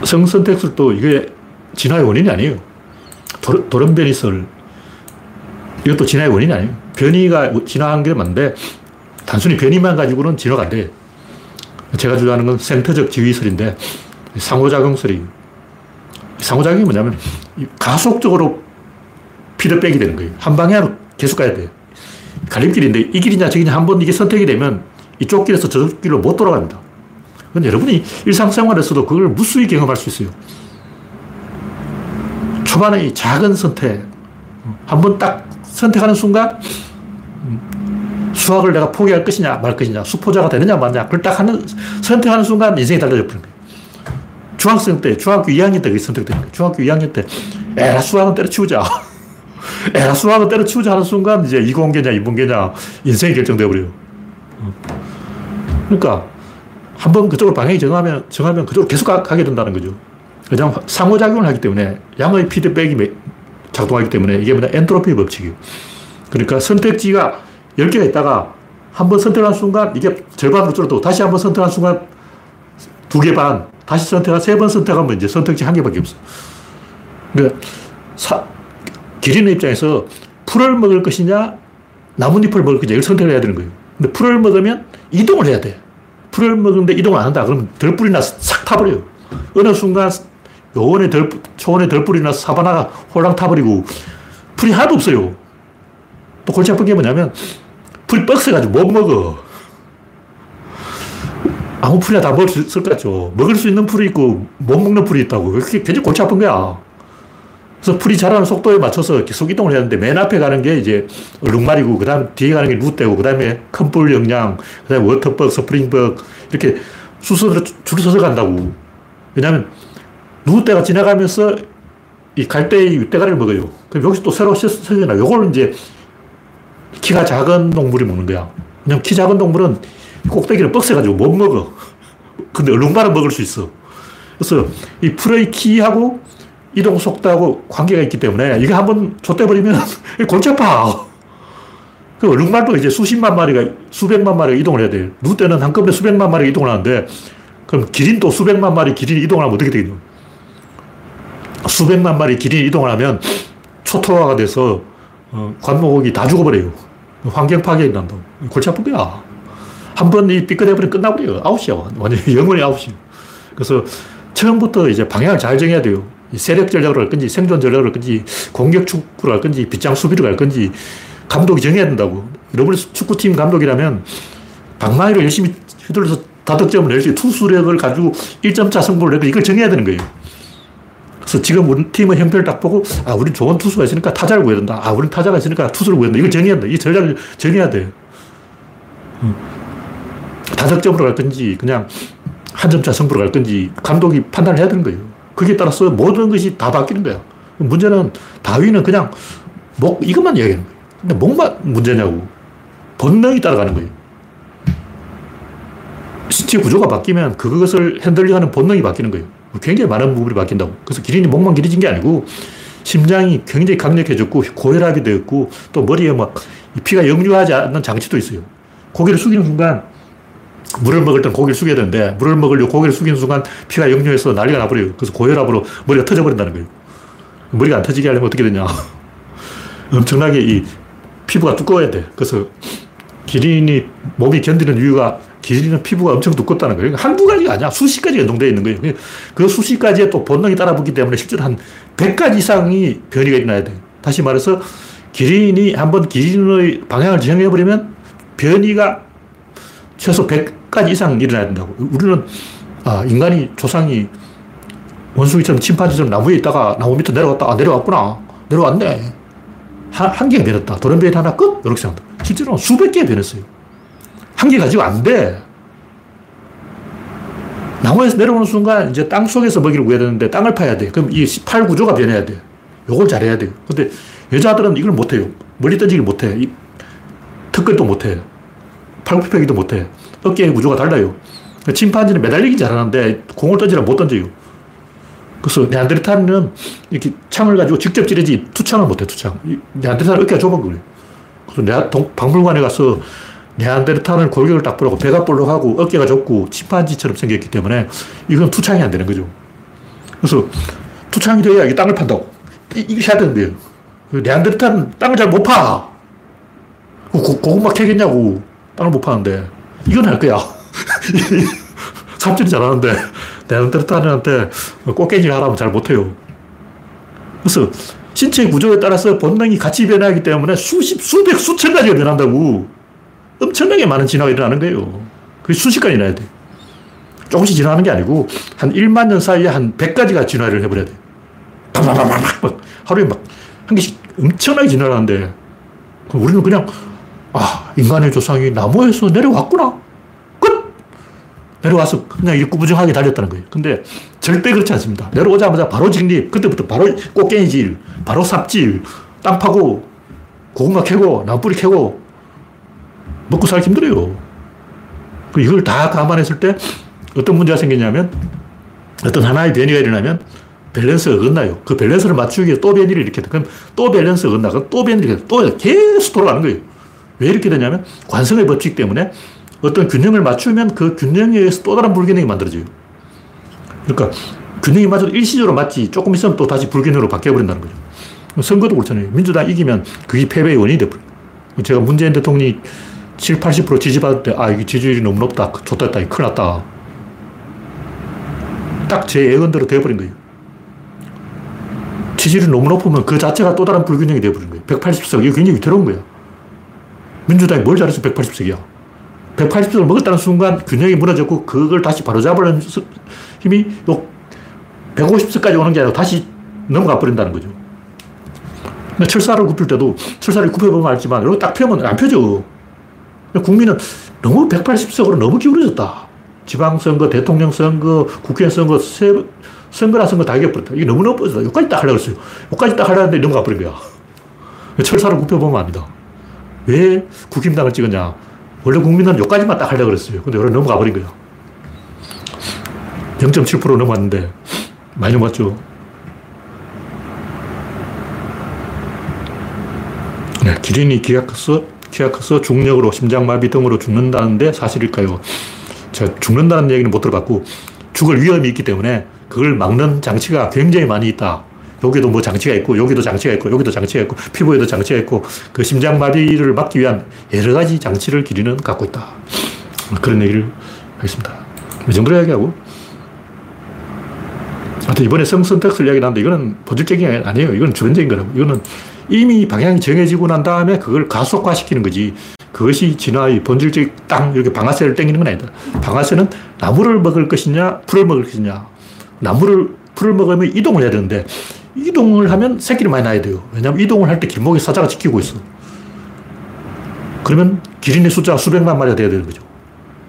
성선택술도 이게 진화의 원인이 아니에요. 도른 변이설 이것도 진화의 원인이 아니에요. 변이가 진화한 게 맞는데 단순히 변이만 가지고는 진화가 안 돼. 제가 주장하는 건 생태적 지위설인데 상호작용설이 상호작용이 뭐냐면 가속적으로 빼게 되는 거예요. 한 방향으로 계속 가야 돼요. 갈림길인데 이 길이냐 저기냐 한 번 이게 선택이 되면 이쪽 길에서 저쪽 길로 못 돌아갑니다. 근데 여러분이 일상생활에서도 그걸 무수히 경험할 수 있어요. 초반에 작은 선택, 한 번 딱 선택하는 순간 수학을 내가 포기할 것이냐 말 것이냐 수포자가 되느냐 마느냐 그걸 딱 하는 선택하는 순간 인생이 달라져 버리는 거예요. 중학생 때 중학교 2학년 때 그게 선택되는 거예요. 중학교 2학년 때 에라 수학은 때려치우자. 에라 수학은 때려치우자 하는 순간 이제 이공계냐 인문계냐 인생이 결정되어 버려요. 그러니까 한 번 그쪽으로 방향이 정하면 정하면 그쪽으로 계속 가, 게 된다는 거죠. 그냥 상호작용을 하기 때문에 양의 피드백이 작동하기 때문에 이게 뭐냐 엔트로피 법칙이에요. 그러니까 선택지가 10개가 있다가 한 번 선택한 순간 이게 절반으로 줄어들고 다시 한 번 선택한 순간 두 개 반, 다시 선택한 세 번 선택하면 이제 선택지 한 개밖에 없어. 그러니까 사, 기린의 입장에서 풀을 먹을 것이냐 나뭇잎을 먹을 것이냐 이걸 선택을 해야 되는 거예요. 근데 풀을 먹으면 이동을 해야 돼. 풀을 먹는데 이동을 안 한다. 그러면 덜불이 나서 싹 타버려요. 어느 순간 요원에 덜, 초원에 나서 사바나가 홀랑 타버리고 풀이 하나도 없어요. 또 골치 아픈 게 뭐냐면 풀이 뻑세가지고 못 먹어. 아무 풀이나 다 먹을 수 있을 것 같죠. 먹을 수 있는 풀이 있고 못 먹는 풀이 있다고. 그게 굉장히 골치 아픈 거야. 그래서 풀이 자라는 속도에 맞춰서 계속 이동을 하는데 맨 앞에 가는 게 이제 얼룩말이고 그 다음 뒤에 가는 게 누떼고 그 다음에 큰 뿔 영양, 그 다음에 워터벅, 스프링벅 이렇게 수순으로 줄 서서 간다고. 왜냐하면 누떼가 지나가면서 이 갈대의 윗대가리를 먹어요. 그럼 여기서 또 새로 서져나 요걸 이제 키가 작은 동물이 먹는 거야. 그냥 키 작은 동물은 꼭대기를 뻑세가지고 못 먹어. 근데 얼룩말은 먹을 수 있어. 그래서 이 풀의 키하고 이동 속도하고 관계가 있기 때문에 이게 한번 좆대버리면 골치 아파. 그 얼룩말도 이제 수십만 마리가, 수백만 마리가 이동을 해야 돼요. 누 때는 한꺼번에 수백만 마리가 이동을 하는데 그럼 기린도 수백만 마리 기린이 이동을 하면 어떻게 되겠노? 수백만 마리 기린이 이동을 하면 초토화가 돼서 어, 관목이 다 죽어버려요. 환경 파괴가 난다. 골치 아픈 거야. 한 번 이 삐끗해버리면 끝나버려요. 아웃이야. 완전 영원히 아웃이야. 그래서 처음부터 이제 방향을 잘 정해야 돼요. 세력 전략을 할 건지, 생존 전략을 할 건지, 공격 축구를 할 건지, 빗장 수비를 할 건지, 감독이 정해야 된다고. 여러분이 축구팀 감독이라면 방망이를 열심히 휘둘러서 다득점을 낼수 투수력을 가지고 1점차 승부를 내고 이걸 정해야 되는 거예요. 그래서 지금 우리 팀의 형편을 딱 보고, 아, 우린 좋은 투수가 있으니까 타자를 구해야 된다. 아, 우린 타자가 있으니까 투수를 구해야 된다. 이걸 정해야 된다. 이 전략을 정해야 돼. 음. 다득점으로 갈 건지, 그냥 한 점차 승부로 갈 건지, 감독이 판단을 해야 되는 거예요. 거기에 따라서 모든 것이 다 바뀌는 거야. 문제는 다위는 그냥 목, 이것만 이야기하는 거예요. 근데 목만 문제냐고. 본능이 따라가는 거예요. 신체 구조가 바뀌면 그것을 핸들링하는 본능이 바뀌는 거예요. 굉장히 많은 부분이 바뀐다고. 그래서 기린이 목만 길어진 게 아니고 심장이 굉장히 강력해졌고 고혈압이 되었고 또 머리에 막 피가 역류하지 않는 장치도 있어요. 고개를 숙이는 순간 물을 먹을 땐 고개를 숙여야 되는데 물을 먹으려고 고개를 숙이는 순간 피가 역류해서 난리가 나버려요. 그래서 고혈압으로 머리가 터져버린다는 거예요. 머리가 안 터지게 하려면 어떻게 되냐. 엄청나게 이 피부가 두꺼워야 돼. 그래서 기린이 몸이 견디는 이유가 기린은 피부가 엄청 두껍다는 거예요. 한두 가지가 아니야. 수십 가지가 연동되어 있는 거예요. 그 수십 가지에 또 본능이 따라붙기 때문에 실제로 한 100가지 이상이 변이가 일어나야 돼요. 다시 말해서 기린이 한번 기린의 방향을 정해버리면 변이가 최소 100가지 이상 일어나야 된다고. 우리는 아, 인간이 조상이 원숭이처럼 침판지처럼 나무에 있다가 나무 밑에 내려갔다. 아, 내려왔구나. 내려왔네. 한, 한 개가 변했다. 도련변이 하나 끝? 이렇게 생각한다. 실제로는 수백 개 변했어요. 한 개 가지고 안 돼. 나무에서 내려오는 순간 이제 땅 속에서 먹이를 구해야 되는데 땅을 파야 돼. 그럼 이 18 구조가 변해야 돼. 요걸 잘해야 돼요. 근데 여자들은 이걸 못해요. 멀리 던지기를 못해. 턱걸도 못해. 팔굽혀펴기도 못해. 어깨의 구조가 달라요. 침판지는 매달리기 잘하는데 공을 던지면 못 던져요. 그래서 네안데르탈은 이렇게 창을 가지고 직접 찌르지 투창을 못해, 투창. 네안데르탈은 어깨가 좁은 거예요. 그래서 내가 박물관에 가서 네안데르탈은 골격을 딱 부르고 배가 볼록하고 어깨가 좁고 침판지처럼 생겼기 때문에 이건 투창이 안 되는 거죠. 그래서 투창이 돼야 이 땅을 판다고. 이, 이게 해야 되는데요. 그 네안데르탈은 땅을 잘 못 파. 고, 고구마 캐겠냐고. 땅을 못 파는데. 이건 할 거야. 삼촌이 잘하는데 네안데르탈한테 꽃게질 하라면 잘 못해요. 그래서 신체 구조에 따라서 본능이 같이 변하기 때문에 수십, 수백, 수천 가지가 변한다고. 엄청나게 많은 진화가 일어나는 거예요. 그게 순식간에 일어나야 돼. 조금씩 진화하는 게 아니고 한 1만 년 사이에 한 100가지가 진화를 해버려야 돼. 막 하루에 막 한 개씩 엄청나게 진화를 하는데 우리는 그냥 아 인간의 조상이 나무에서 내려왔구나. 끝! 내려와서 그냥 일구부정하게 달렸다는 거예요. 근데 절대 그렇지 않습니다. 내려오자마자 바로 직립, 그때부터 바로 꽃게질, 바로 삽질, 땅 파고 고구마 캐고 나무뿌리 캐고 먹고 살기 힘들어요. 이걸 다 감안했을 때 어떤 문제가 생기냐면 어떤 하나의 변이가 일어나면 밸런스가 어긋나요. 그 밸런스를 맞추기 위해 또 변이를 일으켜. 그럼 또 밸런스가 어긋나. 그럼 또 변이를 또 계속 돌아가는 거예요. 왜 이렇게 되냐면 관성의 법칙 때문에 어떤 균형을 맞추면 그 균형에 의해서 또 다른 불균형이 만들어져요. 그러니까 균형이 맞아도 일시적으로 맞지 조금 있으면 또 다시 불균형으로 바뀌어버린다는 거죠. 선거도 그렇잖아요. 민주당 이기면 그게 패배의 원인이 돼버려요. 제가 문재인 대통령이 7, 80% 지지받을 때, 아, 이게 지지율이 너무 높다. 좋다 했다. 큰일 났다. 딱 제 예언대로 되어버린 거예요. 지지율이 너무 높으면 그 자체가 또 다른 불균형이 되어버린 거예요. 180석. 이거 굉장히 위태로운 거예요. 민주당이 뭘 잘해서 180석이야. 180석을 먹었다는 순간 균형이 무너졌고 그걸 다시 바로잡으려는 힘이 150석까지 오는 게 아니라 다시 넘어가 버린다는 거죠. 철사를 굽힐 때도 철사를 굽혀보면 알지만 이렇게 딱 펴면 안 펴져. 국민은 너무 180석으로 너무 기울어졌다. 지방선거, 대통령 선거, 국회의원 선거, 세, 선거나 선거 다 이겨버렸다. 이게 너무 넘어졌다. 여기까지 딱 하려고 했어요. 여기까지 딱 하려는데 넘어가 버린 거야. 철사를 굽혀보면 압니다. 왜 국힘당을 찍었냐. 원래 국민은 여기까지만 딱 하려고 그랬어요. 근데 여기 넘어가 버린 거야. 0.7% 넘어갔는데 많이 넘어갔죠. 네, 기린이 기약해서 키가 커서 중력으로 심장마비 등으로 죽는다는데 사실일까요? 제가 죽는다는 얘기는 못 들어봤고 죽을 위험이 있기 때문에 그걸 막는 장치가 굉장히 많이 있다. 여기도 뭐 장치가 있고, 여기도 장치가 있고, 여기도 장치가 있고, 피부에도 장치가 있고, 그 심장마비를 막기 위한 여러 가지 장치를 기리는 갖고 있다. 그런 얘기를 하겠습니다. 이 정도로 이야기하고. 하여튼 이번에 성선택설 이야기 나는데 이거는 본질적인 게 아니에요. 이건 주관적인 거라고. 이거는 이미 방향이 정해지고 난 다음에 그걸 가속화시키는 거지. 그것이 진화의 본질적 땅, 이렇게 방아쇠를 땡기는 건 아니다. 방아쇠는 나무를 먹을 것이냐, 풀을 먹을 것이냐. 나무를, 풀을 먹으면 이동을 해야 되는데, 이동을 하면 새끼를 많이 낳아야 돼요. 왜냐하면 이동을 할 때 길목에 사자가 지키고 있어. 그러면 기린의 숫자가 수백만 마리가 돼야 되는 거죠.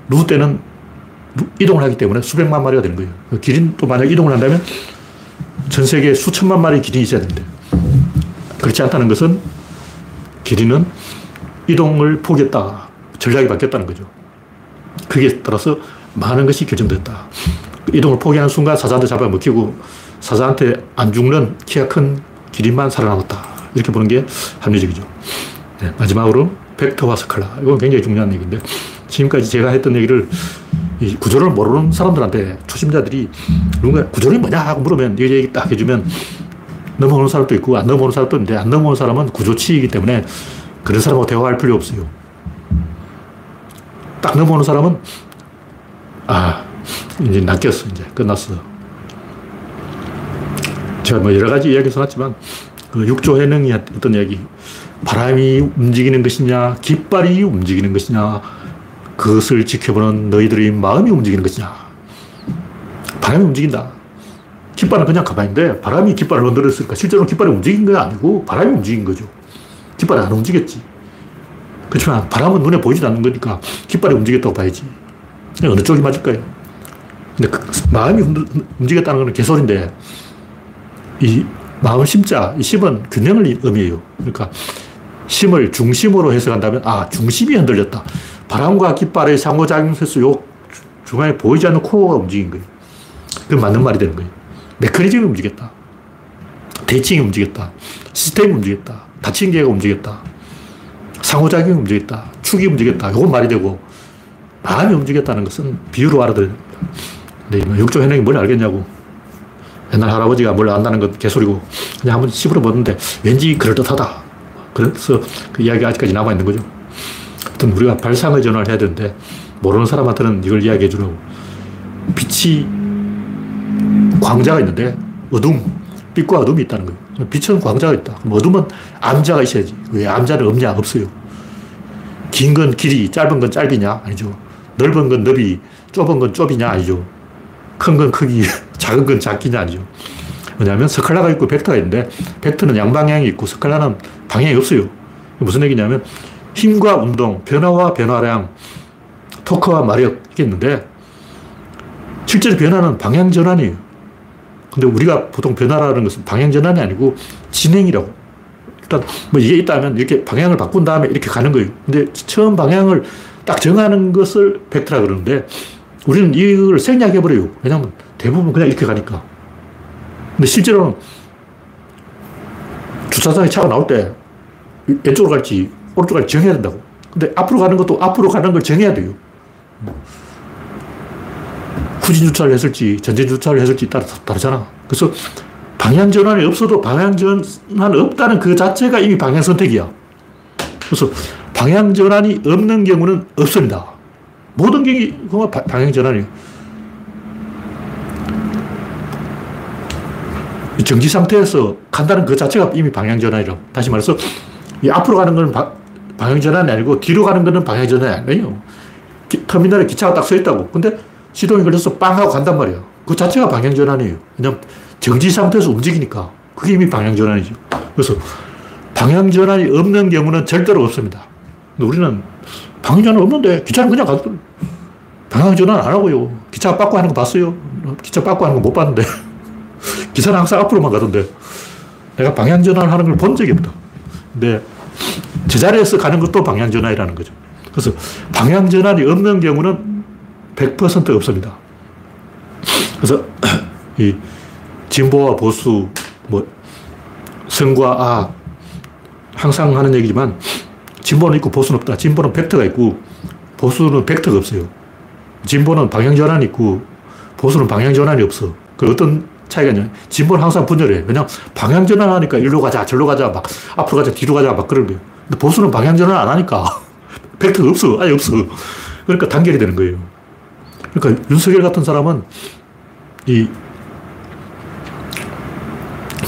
누구 때는 이동을 하기 때문에 수백만 마리가 되는 거예요. 기린도 만약 이동을 한다면 전 세계에 수천만 마리 기린이 있어야 되는데. 그렇지 않다는 것은 기린은 이동을 포기했다. 전략이 바뀌었다는 거죠. 그게 따라서 많은 것이 결정됐다. 이동을 포기하는 순간 사자한테 잡아먹히고 사자한테 안 죽는 키가 큰 기린만 살아남았다. 이렇게 보는 게 합리적이죠. 네, 마지막으로 벡터와 스칼라. 이건 굉장히 중요한 얘기인데 지금까지 제가 했던 얘기를 이 구조를 모르는 사람들한테 초심자들이 누군가 구조는 뭐냐 하고 물으면 이 얘기 딱 해주면 넘어오는 사람도 있고 안 넘어오는 사람도 있는데 안 넘어오는 사람은 구조치이기 때문에 그런 사람하고 대화할 필요 없어요. 딱 넘어오는 사람은 아 이제 낚였어 이제 끝났어. 제가 뭐 여러 가지 이야기 써놨지만 그 육조 해능이 어떤 이야기 바람이 움직이는 것이냐 깃발이 움직이는 것이냐 그것을 지켜보는 너희들의 마음이 움직이는 것이냐 바람이 움직인다. 깃발은 그냥 가만히 있는데 바람이 깃발을 흔들었으니까 실제로 깃발이 움직인 게 아니고 바람이 움직인 거죠. 깃발이 안 움직였지. 그렇지만 바람은 눈에 보이지 않는 거니까 깃발이 움직였다고 봐야지. 어느 쪽이 맞을까요? 근데 그 마음이 움직였다는 건 개소리인데 이 마음 심자, 이 심은 균형을 의미해요. 그러니까 심을 중심으로 해석한다면 아, 중심이 흔들렸다. 바람과 깃발의 상호작용에서 요 중앙에 보이지 않는 코어가 움직인 거예요. 그 맞는 말이 되는 거예요. 메커니즘이 움직였다. 대칭이 움직였다. 시스템이 움직였다. 닫힌 계가 움직였다. 상호작용이 움직였다. 축이 움직였다. 이건 말이 되고, 마음이 움직였다는 것은 비유로 알아들어야 됩니다. 근데 육조 현행이 뭘 알겠냐고. 옛날 할아버지가 뭘 안다는 건 개소리고, 그냥 한번 씹으러 보는데 왠지 그럴듯하다. 그래서 그 이야기가 아직까지 남아있는 거죠. 하여튼 우리가 발상의 전환을 해야 되는데, 모르는 사람한테는 이걸 이야기해 주라고. 빛이 광자가 있는데 어둠, 빛과 어둠이 있다는 거예요. 빛은 광자가 있다. 어둠은 암자가 있어야지. 왜 암자는 없냐? 없어요. 긴 건 길이, 짧은 건 짧이냐? 아니죠. 넓은 건 넓이, 좁은 건 좁이냐? 아니죠. 큰 건 크기, 작은 건 작기냐? 아니죠. 뭐냐면 스칼라가 있고 벡터가 있는데 벡터는 양방향이 있고 스칼라는 방향이 없어요. 무슨 얘기냐면 힘과 운동, 변화와 변화량, 토크와 마력 이게 있는데 실제로 변화는 방향 전환이에요. 근데 우리가 보통 변화라는 것은 방향 전환이 아니고 진행이라고. 일단 뭐 이게 있다면 이렇게 방향을 바꾼 다음에 이렇게 가는 거예요. 근데 처음 방향을 딱 정하는 것을 벡터라 그러는데 우리는 이걸 생략해버려요. 왜냐하면 대부분 그냥 이렇게 가니까. 근데 실제로는 주차장에 차가 나올 때 왼쪽으로 갈지 오른쪽으로 갈지 정해야 된다고. 근데 앞으로 가는 것도 앞으로 가는 걸 정해야 돼요. 후진 주차를 했을지 전진 주차를 했을지 따라 다르잖아. 그래서 방향 전환이 없어도 방향 전환 없다는 그 자체가 이미 방향 선택이야. 그래서 방향 전환이 없는 경우는 없습니다. 모든 경우가 방향 전환이에요. 정지 상태에서 간다는 그 자체가 이미 방향 전환이라고. 다시 말해서 앞으로 가는 건 방향 전환이 아니고 뒤로 가는 거는 방향 전환이 아니에요. 터미널에 기차가 딱 서 있다고. 근데 시동이 걸려서 빵 하고 간단 말이야. 그 자체가 방향전환이에요. 왜냐면 정지 상태에서 움직이니까. 그게 이미 방향전환이죠. 그래서 방향전환이 없는 경우는 절대로 없습니다. 우리는 방향전환 없는데 기차는 그냥 가더 방향전환 안 하고요. 기차 빠꾸 하는 거 봤어요? 기차 빠꾸 하는 거 못 봤는데. 기차는 항상 앞으로만 가던데. 내가 방향전환 하는 걸 본 적이 없다. 근데 제자리에서 가는 것도 방향전환이라는 거죠. 그래서 방향전환이 없는 경우는 100% 없습니다. 그래서 이 진보와 보수, 뭐 성과 악 항상 하는 얘기지만 진보는 있고 보수는 없다. 진보는 벡터가 있고 보수는 벡터가 없어요. 진보는 방향 전환이 있고 보수는 방향 전환이 없어. 그 어떤 차이가 있냐? 진보는 항상 분열해. 왜냐 방향 전환 하니까 일로 가자, 절로 가자, 막 앞으로 가자, 뒤로 가자, 막 그런 거예요. 근데 보수는 방향 전환 안 하니까 벡터가 없어. 아예 없어. 그러니까 단결이 되는 거예요. 그러니까 윤석열 같은 사람은 이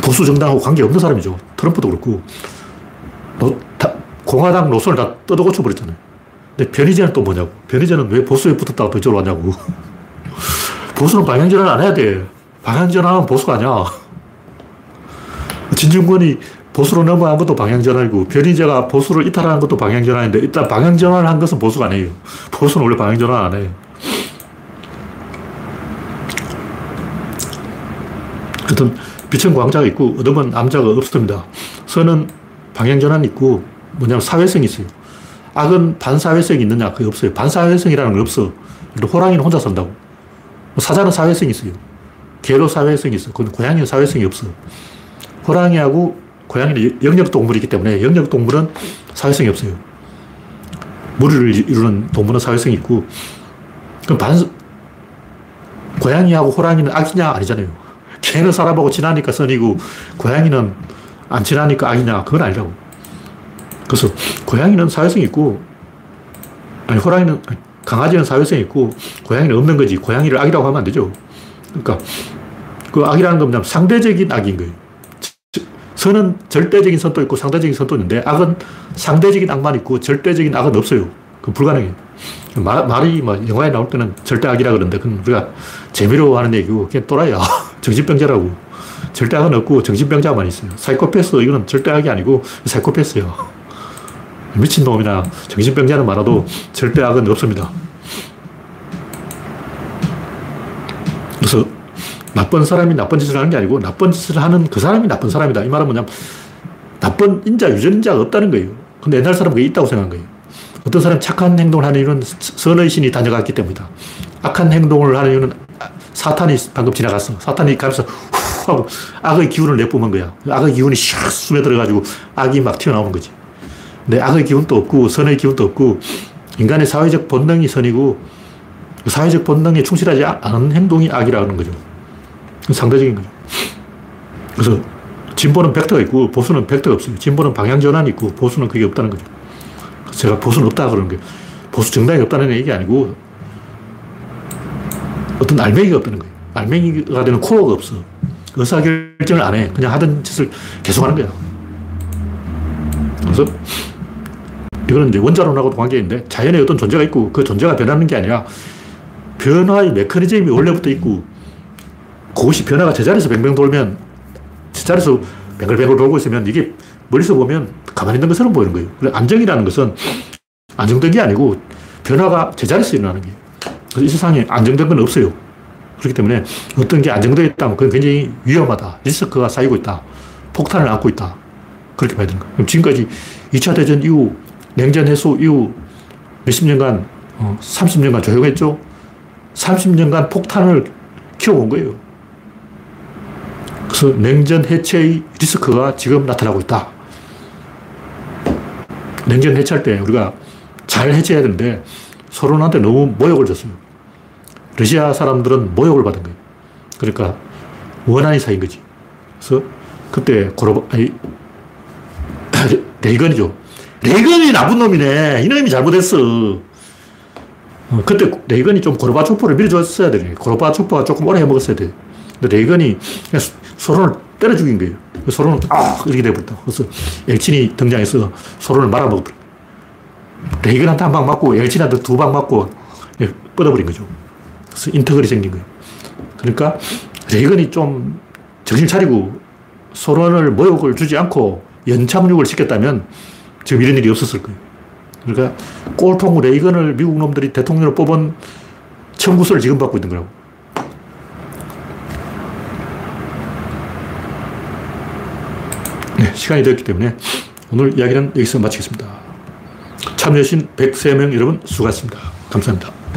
보수 정당하고 관계없는 사람이죠. 트럼프도 그렇고. 노, 다, 공화당 노선을 다 뜯어 고쳐 버렸잖아요. 근데 변희재는 또 뭐냐고. 변희재는 왜 보수에 붙었다가 또 이쪽으로 왔냐고. 보수는 방향전환 안 해야 돼. 방향전환은 보수가 아니야. 진중권이 보수로 넘어간 것도 방향전환이고, 변희재가 보수를 이탈하는 것도 방향전환인데, 일단 방향전환을 한 것은 보수가 아니에요. 보수는 원래 방향전환 안 해요. 하여튼 빛은 광자가 있고 어둠은 암자가 없습니다. 선은 방향전환이 있고 뭐냐면 사회성이 있어요. 악은 반사회성이 있느냐? 그게 없어요. 반사회성이라는 건 없어. 호랑이는 혼자 산다고. 사자는 사회성이 있어요. 개로 사회성이 있어. 그건 고양이는 사회성이 없어. 호랑이하고 고양이는 영역 동물이기 때문에 영역 동물은 사회성이 없어요. 무리를 이루는 동물은 사회성이 있고, 그럼 반, 고양이하고 호랑이는 악이냐? 아니잖아요. 개는 사람하고 친하니까 선이고, 고양이는 안 친하니까 악이냐? 그건 아니라고. 그래서 고양이는 사회성이 있고, 아니, 호랑이는, 강아지는 사회성이 있고, 고양이는 없는 거지. 고양이를 악이라고 하면 안 되죠. 그러니까, 그 악이라는 건 상대적인 악인 거예요. 선은 절대적인 선도 있고 상대적인 선도 있는데, 악은 상대적인 악만 있고 절대적인 악은 없어요. 그 불가능해요. 말, 말이 뭐 영화에 나올 때는 절대 악이라 그러는데, 그건 우리가 재미로 하는 얘기고, 그냥 또라이야. 정신병자라고. 절대 악은 없고 정신병자만 있어요. 사이코패스, 이거는 절대 악이 아니고 사이코패스예요. 미친놈이나 정신병자는 많아도 절대 악은 없습니다. 그래서 나쁜 사람이 나쁜 짓을 하는 게 아니고 나쁜 짓을 하는 그 사람이 나쁜 사람이다. 이 말은 뭐냐면 나쁜 인자, 유전자가 없다는 거예요. 근데 옛날 사람은 그게 있다고 생각한 거예요. 어떤 사람 착한 행동을 하는 이유는 선의 신이 다녀갔기 때문이다. 악한 행동을 하는 이유는 사탄이 방금 지나갔어. 사탄이 가면서 후 하고 악의 기운을 내뿜은 거야. 악의 기운이 샥 스며들어가지고 악이 막 튀어나오는 거지. 근데 악의 기운도 없고 선의 기운도 없고 인간의 사회적 본능이 선이고 그 사회적 본능에 충실하지 않은 행동이 악이라는 거죠. 상대적인 거죠. 그래서 진보는 벡터가 있고 보수는 벡터가 없어요. 진보는 방향 전환이 있고 보수는 그게 없다는 거죠. 제가 보수는 없다 그러는 게 보수 정당이 없다는 얘기 아니고 어떤 알맹이가 없다는 거예요. 알맹이가 되는 코어가 없어. 의사결정을 안 해. 그냥 하던 짓을 계속 하는 거야. 그래서 이거는 이제 원자론하고도 관계있는데 자연에 어떤 존재가 있고 그 존재가 변하는 게 아니라 변화의 메커니즘이 원래부터 있고 그것이 변화가 제자리에서 뱅뱅 돌면 제자리에서 뱅글뱅글 돌고 있으면 이게 멀리서 보면 가만히 있는 것처럼 보이는 거예요. 안정이라는 것은 안정된 게 아니고 변화가 제자리에서 일어나는 거예요. 그래서 이 세상에 안정된 건 없어요. 그렇기 때문에 어떤 게 안정되어 있다면 그건 굉장히 위험하다. 리스크가 쌓이고 있다. 폭탄을 안고 있다. 그렇게 봐야 되는 거예요. 지금까지 2차 대전 이후, 냉전 해소 이후 몇십 년간, 어, 30년간 조용했죠? 30년간 폭탄을 키워온 거예요. 그래서 냉전 해체의 리스크가 지금 나타나고 있다. 냉전 해체할 때 우리가 잘 해체해야 되는데 서로한테 너무 모욕을 줬어요. 러시아 사람들은 모욕을 받은 거예요. 그러니까 원한이 쌓인 거지. 그래서 그때 고로 아니, 레이건이죠. 레이건이 나쁜 놈이네. 이놈이 잘못했어. 어, 그때 레이건이 좀 고르바초프를 밀어줬어야 돼. 고르바초프가 조금 오래 해먹었어야 돼. 근데 레이건이 그냥 소론을 때려 죽인 거예요. 소론을 아 이렇게 돼버렸다. 그래서 엘친이 등장해서 소론을 말아먹어버려. 레이건한테 한 방 맞고 엘친한테 두 방 맞고 뻗어버린 거죠. 그래서 인터글이 생긴 거예요. 그러니까 레이건이 좀 정신 차리고 소론을 모욕을 주지 않고 연참육을 시켰다면 지금 이런 일이 없었을 거예요. 그러니까 꼴통 레이건을 미국 놈들이 대통령으로 뽑은 청구서를 지금 받고 있는 거라고. 네, 시간이 되었기 때문에 오늘 이야기는 여기서 마치겠습니다. 참여해주신 103명 여러분 수고하셨습니다. 감사합니다.